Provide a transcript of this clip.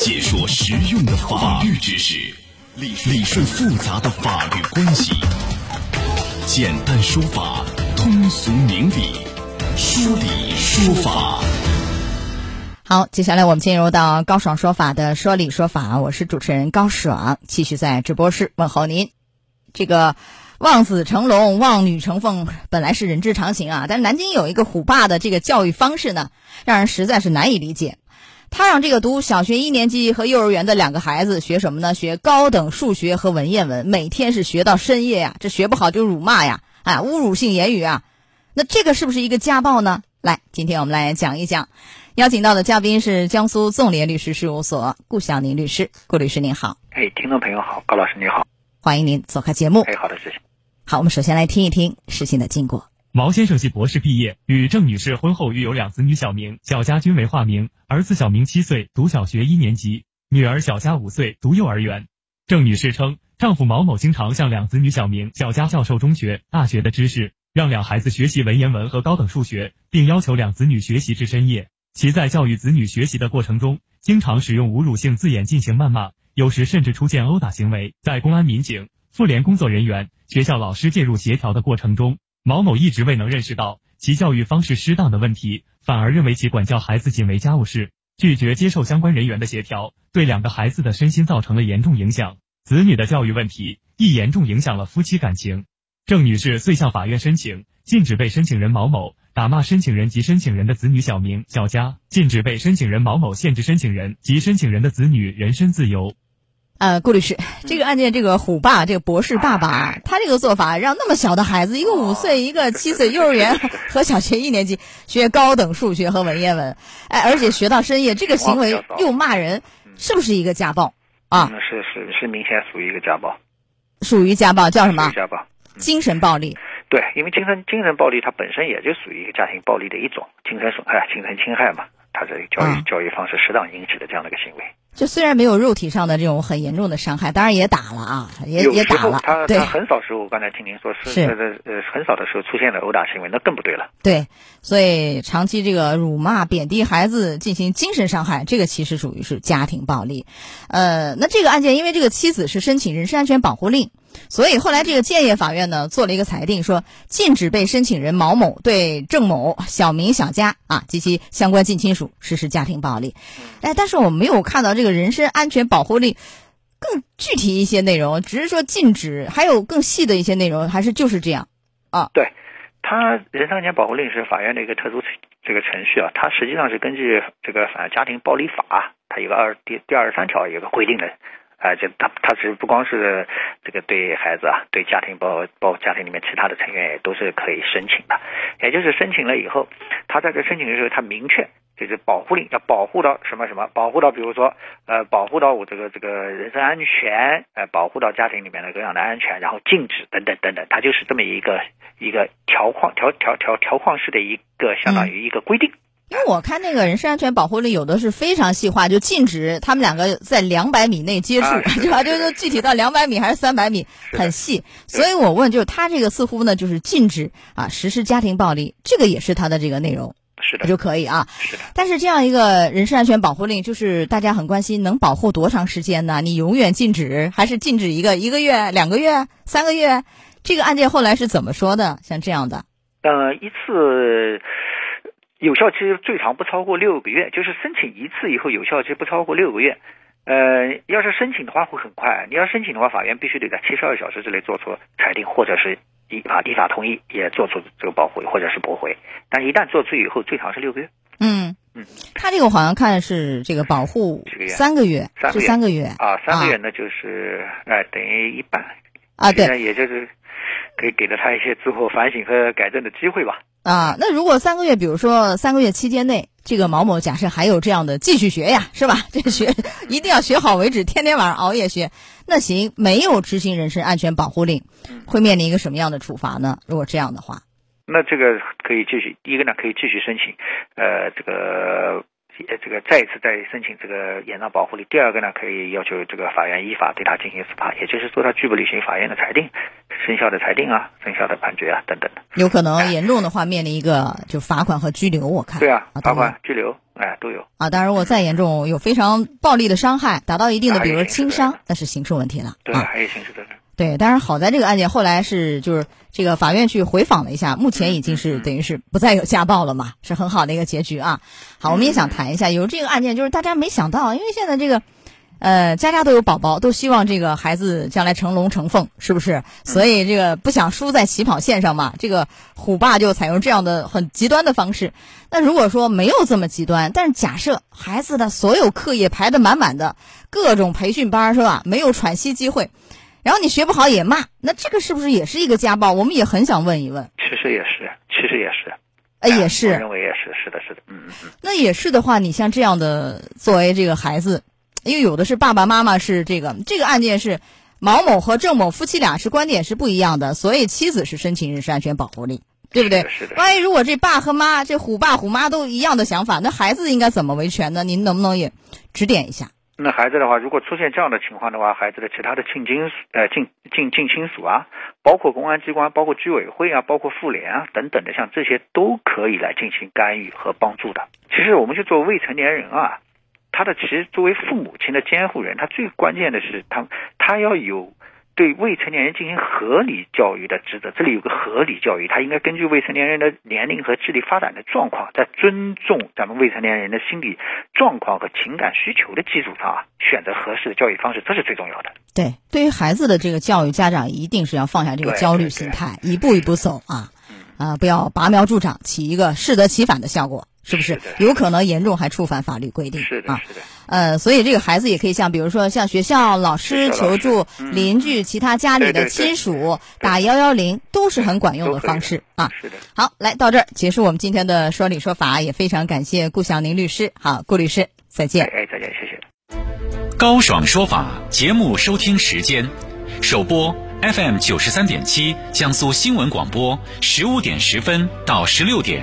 解说实用的法律知识，理理顺复杂的法律关系，简单说法，通俗明理，说理说法。好，接下来我们进入到高爽说法的说理说法，我是主持人高爽，继续在直播室问候您。这个望子成龙、望女成凤本来是人之常情啊，但是南京有一个虎爸的这个教育方式呢，让人实在是难以理解。他让这个读小学一年级和幼儿园的两个孩子学什么呢？学高等数学和文言文，每天是学到深夜呀，这学不好就辱骂呀，啊，侮辱性言语啊，那这个是不是一个家暴呢？来，今天我们来讲一讲。邀请到的嘉宾是江苏纵联律师事务所顾晓宁律师，顾律师您好。哎，听众朋友好，高老师你好，欢迎您走开节目。哎，好的，谢谢。好，我们首先来听一听事情的经过。毛先生系博士毕业，与郑女士婚后育有两子女，小明小佳均为化名，儿子小明七岁，读小学一年级，女儿小佳五岁，读幼儿园。郑女士称，丈夫毛某经常向两子女小明、小佳教授中学、大学的知识，让两孩子学习文言文和高等数学，并要求两子女学习至深夜。其在教育子女学习的过程中，经常使用侮辱性字眼进行谩骂，有时甚至出现殴打行为。在公安民警、妇联工作人员、学校老师介入协调的过程中，毛某一直未能认识到其教育方式失当的问题，反而认为其管教孩子仅为家务事，拒绝接受相关人员的协调，对两个孩子的身心造成了严重影响。子女的教育问题亦严重影响了夫妻感情。郑女士遂向法院申请禁止被申请人毛某。打骂申请人及申请人的子女小明、小佳，禁止被申请人毛某限制申请人及申请人的子女人身自由。呃，顾律师，这个案件，这个虎爸，这个博士爸爸，他这个做法让那么小的孩子，一个五岁，一个七岁，幼儿园 和小学一年级学高等数学和文言文，哎，而且学到深夜，这个行为又骂人，是不是一个家暴啊？是是是，明显属于一个家暴。属于家暴，叫什么？家暴。精神暴力。对，因为精神精神暴力它本身也就属于一个家庭暴力的一种，精神损害、精神侵害嘛，它这个教育教育方式适当引起的这样的一个行为。就虽然没有肉体上的这种很严重的伤害，当然也打了啊，也也打了。他他很少时候，我刚才听您说是呃呃很少的时候出现了殴打行为，那更不对了。对，所以长期这个辱骂、贬低孩子进行精神伤害，这个其实属于是家庭暴力。呃，那这个案件，因为这个妻子是申请人身安全保护令。所以后来这个建业法院呢做了一个裁定，说禁止被申请人毛某对郑某、小明、小佳啊及其相关近亲属实施家庭暴力。哎，但是我没有看到这个人身安全保护令更具体一些内容，只是说禁止，还有更细的一些内容，还是就是这样啊？对，他人身安全保护令是法院的一个特殊这个程序啊，它实际上是根据这个反家庭暴力法，它有个二第第二十三条有个规定的。啊，就他他其实不光是这个对孩子啊，对家庭包括包括家庭里面其他的成员也都是可以申请的，也就是申请了以后，他在这申请的时候，他明确就是保护令要保护到什么什么，保护到比如说呃，保护到我这个这个人身安全，呃，保护到家庭里面的各样的安全，然后禁止等等等等，他就是这么一个一个条框条条条条框式的一个相当于一个规定。因为我看那个人身安全保护令有的是非常细化，就禁止他们两个在两百米内接触，是吧？就是具体到两百米还是三百米，很细。所以我问，就是他这个似乎呢，就是禁止啊实施家庭暴力，这个也是他的这个内容，是的，就可以啊。是的。但是这样一个人身安全保护令，就是大家很关心，能保护多长时间呢？你永远禁止，还是禁止一个一个月、两个月、三个月？这个案件后来是怎么说的？像这样的，呃，一次。有效期最长不超过六个月，就是申请一次以后有效期不超过六个月。呃，要是申请的话会很快，你要申请的话，法院必须得在七十二小时之内做出裁定，或者是依法依法同意也做出这个驳回或者是驳回。但一旦做出以后，最长是六个月。嗯嗯，他这个好像看是这个保护三个月，是三个月啊，三个月那就是哎等于一半啊，对，也就是可以给了他一些自我反省和改正的机会吧。啊，那如果三个月，比如说三个月期间内，这个毛某假设还有这样的继续学呀，是吧？这学一定要学好为止，天天晚上熬夜学。那行，没有执行人身安全保护令，会面临一个什么样的处罚呢？如果这样的话，那这个可以继续，第一个呢可以继续申请，呃，这个呃这个再一次再申请这个延长保护令。第二个呢，可以要求这个法院依法对他进行司法，也就是说他拒不履行法院的裁定、生效的裁定啊、生效的判决啊等等的。有可能严重的话面临一个就罚款和拘留，我看。对啊，啊，罚款、拘留，哎都有。啊，当然如果再严重，有非常暴力的伤害，达到一定的，比如轻伤，那是刑事问题了对，啊。还有刑事责任。对，但是好在这个案件后来是就是这个法院去回访了一下，目前已经是等于是不再有家暴了嘛，是很好的一个结局啊。好，我们也想谈一下，有这个案件就是大家没想到，因为现在这个。呃，家家都有宝宝，都希望这个孩子将来成龙成凤，是不是？所以这个不想输在起跑线上嘛。这个虎爸就采用这样的很极端的方式。那如果说没有这么极端，但是假设孩子的所有课业排得满满的，各种培训班是吧？没有喘息机会，然后你学不好也骂，那这个是不是也是一个家暴？我们也很想问一问。其实也是，其实也是。呃，也是我，认为也是，是的，是的，嗯嗯嗯。那也是的话，你像这样的作为这个孩子，因为有的是爸爸妈妈是这个这个案件是毛某和郑某夫妻俩是观点是不一样的，所以妻子是申请人身安全保护令，对不对？是的万一如果这爸和妈这虎爸虎妈都一样的想法，那孩子应该怎么维权呢？您能不能也指点一下？那孩子的话，如果出现这样的情况的话，孩子的其他的近亲属呃近近近亲属啊，包括公安机关、包括居委会啊、包括妇联啊等等的，像这些都可以来进行干预和帮助的。其实我们就做未成年人啊，他的其实作为父母亲的监护人，他最关键的是他他要有对未成年人进行合理教育的职责。这里有个合理教育，他应该根据未成年人的年龄和智力发展的状况，在尊重咱们未成年人的心理状况和情感需求的基础上啊，选择合适的教育方式，这是最重要的。对，对于孩子的这个教育，家长一定是要放下这个焦虑心态，一步一步走啊嗯，啊，不要拔苗助长，起一个适得其反的效果，是不是？有可能严重还触犯法律规定是的，啊。是的。呃，所以这个孩子也可以向，比如说向学校、老师求助，嗯邻居、其他家里的对对对亲属打幺幺零，都是很管用的方式啊。是的，好，来到这儿结束我们今天的说理说法，也非常感谢顾晓宁律师。好，顾律师，再哎见。哎，再见，谢谢。高爽说法节目收听时间：首播 FM 九十三点七，江苏新闻广播十五点十分到十六点；